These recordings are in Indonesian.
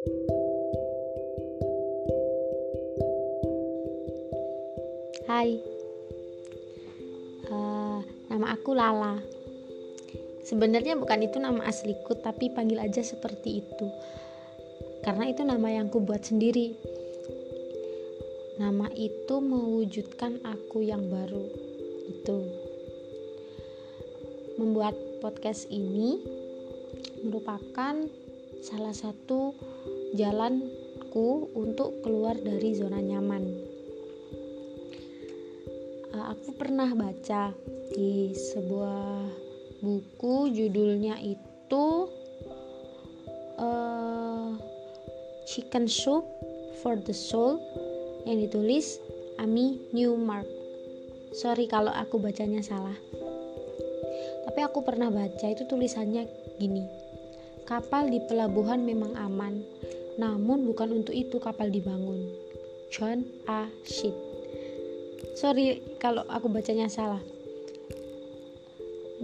Hai, uh, nama aku Lala. Sebenarnya bukan itu nama asliku, tapi panggil aja seperti itu. Karena itu nama yang ku buat sendiri. Nama itu mewujudkan aku yang baru. Itu. Membuat podcast ini merupakan salah satu jalanku untuk keluar dari zona nyaman uh, aku pernah baca di sebuah buku judulnya itu uh, Chicken Soup for the Soul yang ditulis Ami Newmark. Sorry kalau aku bacanya salah. Tapi aku pernah baca itu tulisannya gini. Kapal di pelabuhan memang aman, namun bukan untuk itu kapal dibangun. John A. Sheet sorry kalau aku bacanya salah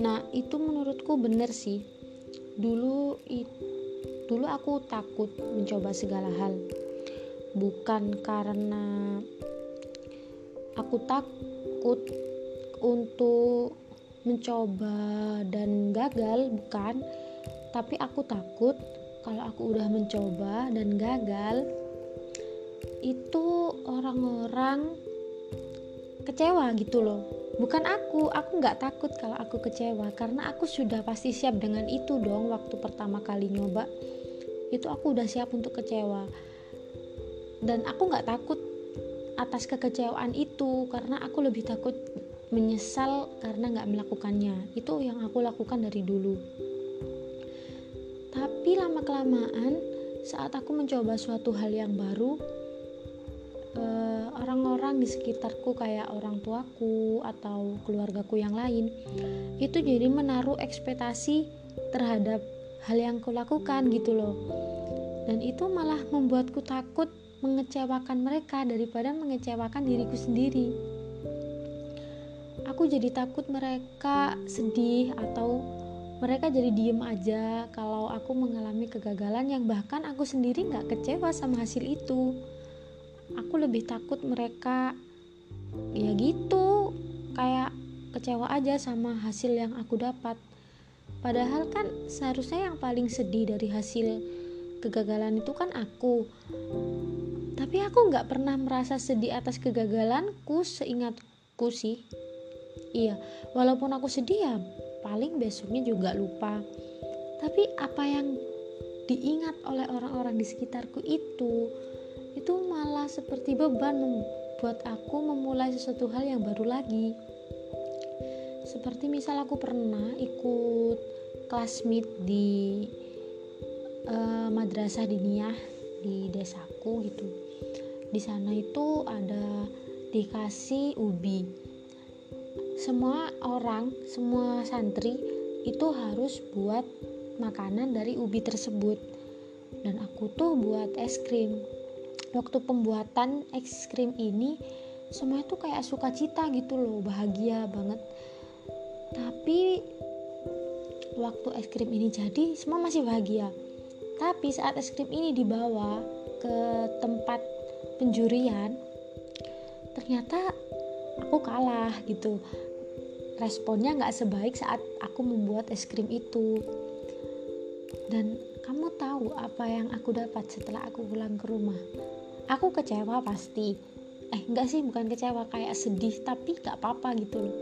nah itu menurutku bener sih dulu dulu aku takut mencoba segala hal bukan karena aku takut untuk mencoba dan gagal bukan tapi aku takut kalau aku udah mencoba dan gagal itu orang-orang kecewa gitu loh. Bukan aku aku nggak takut kalau aku kecewa karena aku sudah pasti siap dengan itu dong waktu pertama kali nyoba. Itu aku udah siap untuk kecewa. Dan aku nggak takut atas kekecewaan itu karena aku lebih takut menyesal karena nggak melakukannya. Itu yang aku lakukan dari dulu tapi lama kelamaan saat aku mencoba suatu hal yang baru orang-orang di sekitarku kayak orang tuaku atau keluargaku yang lain itu jadi menaruh ekspektasi terhadap hal yang kulakukan gitu loh. Dan itu malah membuatku takut mengecewakan mereka daripada mengecewakan diriku sendiri. Aku jadi takut mereka sedih atau mereka jadi diem aja kalau aku mengalami kegagalan yang bahkan aku sendiri nggak kecewa sama hasil itu. Aku lebih takut mereka ya gitu kayak kecewa aja sama hasil yang aku dapat. Padahal kan seharusnya yang paling sedih dari hasil kegagalan itu kan aku. Tapi aku nggak pernah merasa sedih atas kegagalanku seingatku sih. Iya walaupun aku sedih ya paling besoknya juga lupa. Tapi apa yang diingat oleh orang-orang di sekitarku itu itu malah seperti beban membuat aku memulai sesuatu hal yang baru lagi. Seperti misal aku pernah ikut kelas meet di uh, madrasah diniyah di desaku gitu. Di sana itu ada dikasih ubi semua orang semua santri itu harus buat makanan dari ubi tersebut. Dan aku tuh buat es krim. Waktu pembuatan es krim ini semua itu kayak sukacita gitu loh bahagia banget. Tapi waktu es krim ini jadi semua masih bahagia. Tapi saat es krim ini dibawa ke tempat penjurian ternyata aku kalah gitu responnya nggak sebaik saat aku membuat es krim itu. Dan kamu tahu apa yang aku dapat setelah aku pulang ke rumah? Aku kecewa pasti. Eh enggak sih bukan kecewa kayak sedih tapi nggak apa-apa gitu loh.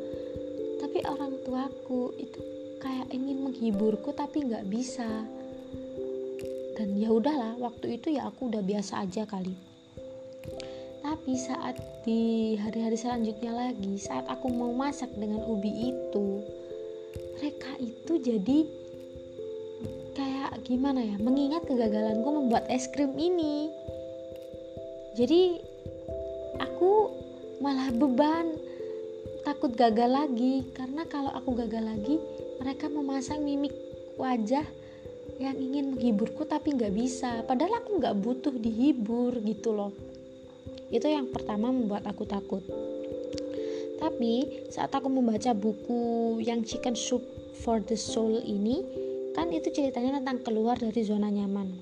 Tapi orang tuaku itu kayak ingin menghiburku tapi nggak bisa. Dan ya udahlah waktu itu ya aku udah biasa aja kali tapi saat di hari-hari selanjutnya lagi saat aku mau masak dengan ubi itu mereka itu jadi kayak gimana ya mengingat kegagalanku membuat es krim ini. Jadi aku malah beban takut gagal lagi. Karena kalau aku gagal lagi mereka memasang mimik wajah yang ingin menghiburku tapi nggak bisa. Padahal aku nggak butuh dihibur gitu loh itu yang pertama membuat aku takut. Tapi saat aku membaca buku yang Chicken Soup for the Soul ini kan itu ceritanya tentang keluar dari zona nyaman.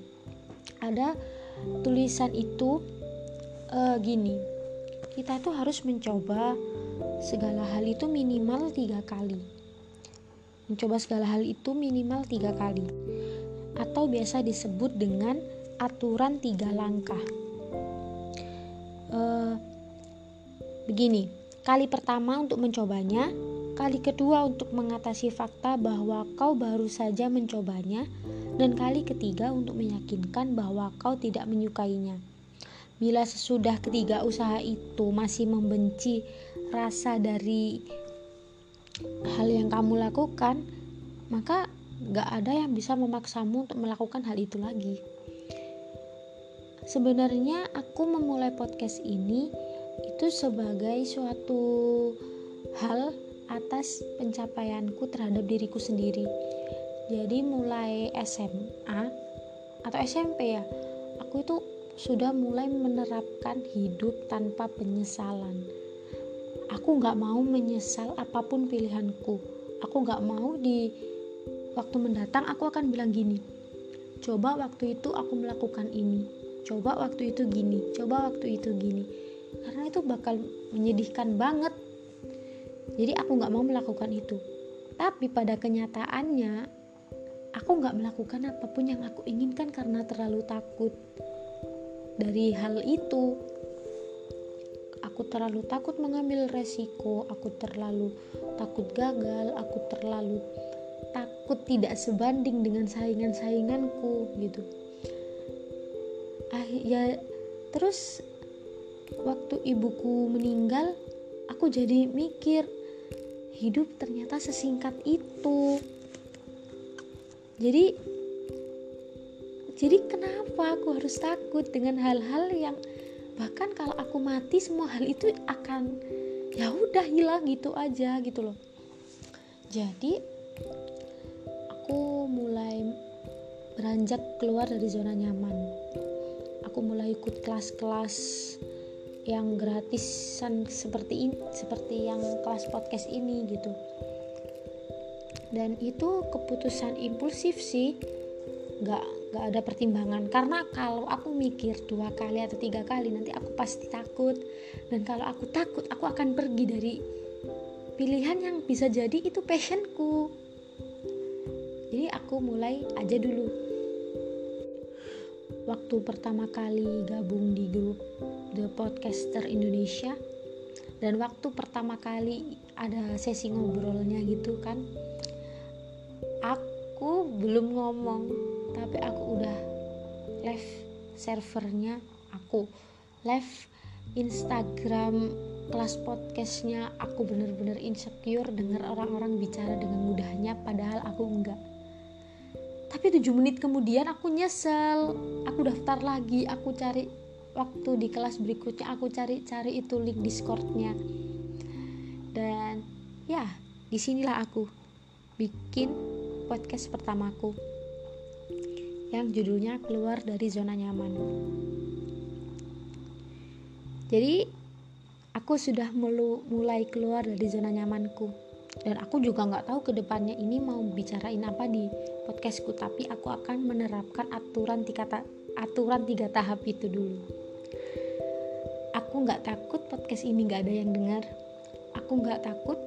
Ada tulisan itu uh, gini kita tuh harus mencoba segala hal itu minimal tiga kali. Mencoba segala hal itu minimal tiga kali. Atau biasa disebut dengan aturan tiga langkah uh, begini kali pertama untuk mencobanya kali kedua untuk mengatasi fakta bahwa kau baru saja mencobanya, dan kali ketiga untuk meyakinkan bahwa kau tidak menyukainya. Bila sesudah ketiga usaha itu masih membenci rasa dari hal yang kamu lakukan, maka gak ada yang bisa memaksamu untuk melakukan hal itu lagi. Sebenarnya aku memulai podcast ini itu sebagai suatu hal atas pencapaianku terhadap diriku sendiri. Jadi mulai SMA atau SMP ya, aku itu sudah mulai menerapkan hidup tanpa penyesalan. Aku nggak mau menyesal apa pun pilihanku. Aku nggak mau di waktu mendatang aku akan bilang gini. Coba waktu itu aku melakukan ini. Coba waktu itu gini. Coba waktu itu gini. Karena itu bakal menyedihkan banget jadi aku nggak mau melakukan itu tapi pada kenyataannya aku nggak melakukan apa pun yang aku inginkan karena terlalu takut dari hal itu aku terlalu takut mengambil resiko aku terlalu takut gagal aku terlalu takut tidak sebanding dengan saingan-sainganku gitu ya terus waktu ibuku meninggal aku jadi mikir hidup ternyata sesingkat itu. Jadi jadi kenapa aku harus takut dengan hal-hal yang bahkan kalau aku mati semua hal itu akan ya udah hilang gitu aja gitu loh. Jadi aku mulai beranjak keluar dari zona nyaman aku mulai ikut kelas-kelas yang gratisan seperti ini seperti yang kelas podcast ini gitu. Dan itu keputusan impulsif sih. Nggak nggak ada pertimbangan. Karena kalau aku mikir dua kali atau tiga kali nanti aku pasti takut. Dan kalau aku takut aku akan pergi dari pilihan yang bisa jadi itu passionku. Jadi aku mulai aja dulu waktu pertama kali gabung di grup The Podcaster Indonesia. Dan waktu pertama kali ada sesi ngobrolnya gitu kan. Aku belum ngomong tapi aku udah live servernya aku. Live Instagram kelas podcastnya aku bener-bener insecure dengar orang-orang bicara dengan mudahnya padahal aku enggak tapi tujuh menit kemudian aku nyesel. Aku daftar lagi aku cari waktu di kelas berikutnya aku cari-cari itu link discordnya. Dan ya di sinilah aku bikin podcast pertamaku yang judulnya keluar dari zona nyaman. Jadi aku sudah mulai keluar dari zona nyamanku dan aku juga nggak tahu ke depannya ini mau bicarain apa di podcastku tapi aku akan menerapkan aturan tiga aturan tiga tahap itu dulu. Aku nggak takut podcast ini nggak ada yang dengar. Aku nggak takut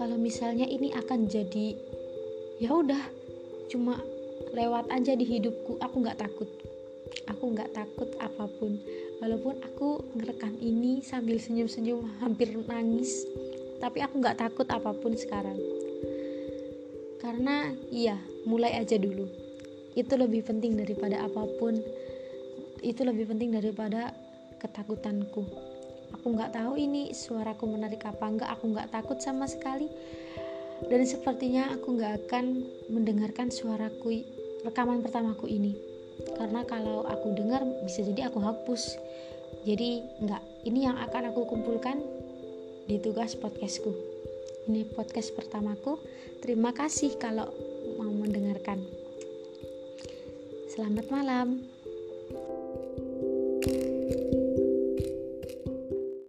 kalau misalnya ini akan jadi ya udah cuma lewat aja di hidupku. Aku nggak takut. Aku nggak takut apa pun. Walaupun aku ngerekam ini sambil senyum-senyum hampir nangis tapi aku nggak takut apa pun sekarang. Karena iya mulai aja dulu. Itu lebih penting daripada apa pun. Itu lebih penting daripada ketakutanku. Aku nggak tahu ini suaraku menarik apa enggak aku nggak takut sama sekali. Dan sepertinya aku nggak akan mendengarkan suaraku rekaman pertamaku ini. Karena kalau aku dengar bisa jadi aku hapus. Jadi nggak ini yang akan aku kumpulkan di tugas podcastku. Ini podcast pertamaku. Terima kasih kalau mau mendengarkan. Selamat malam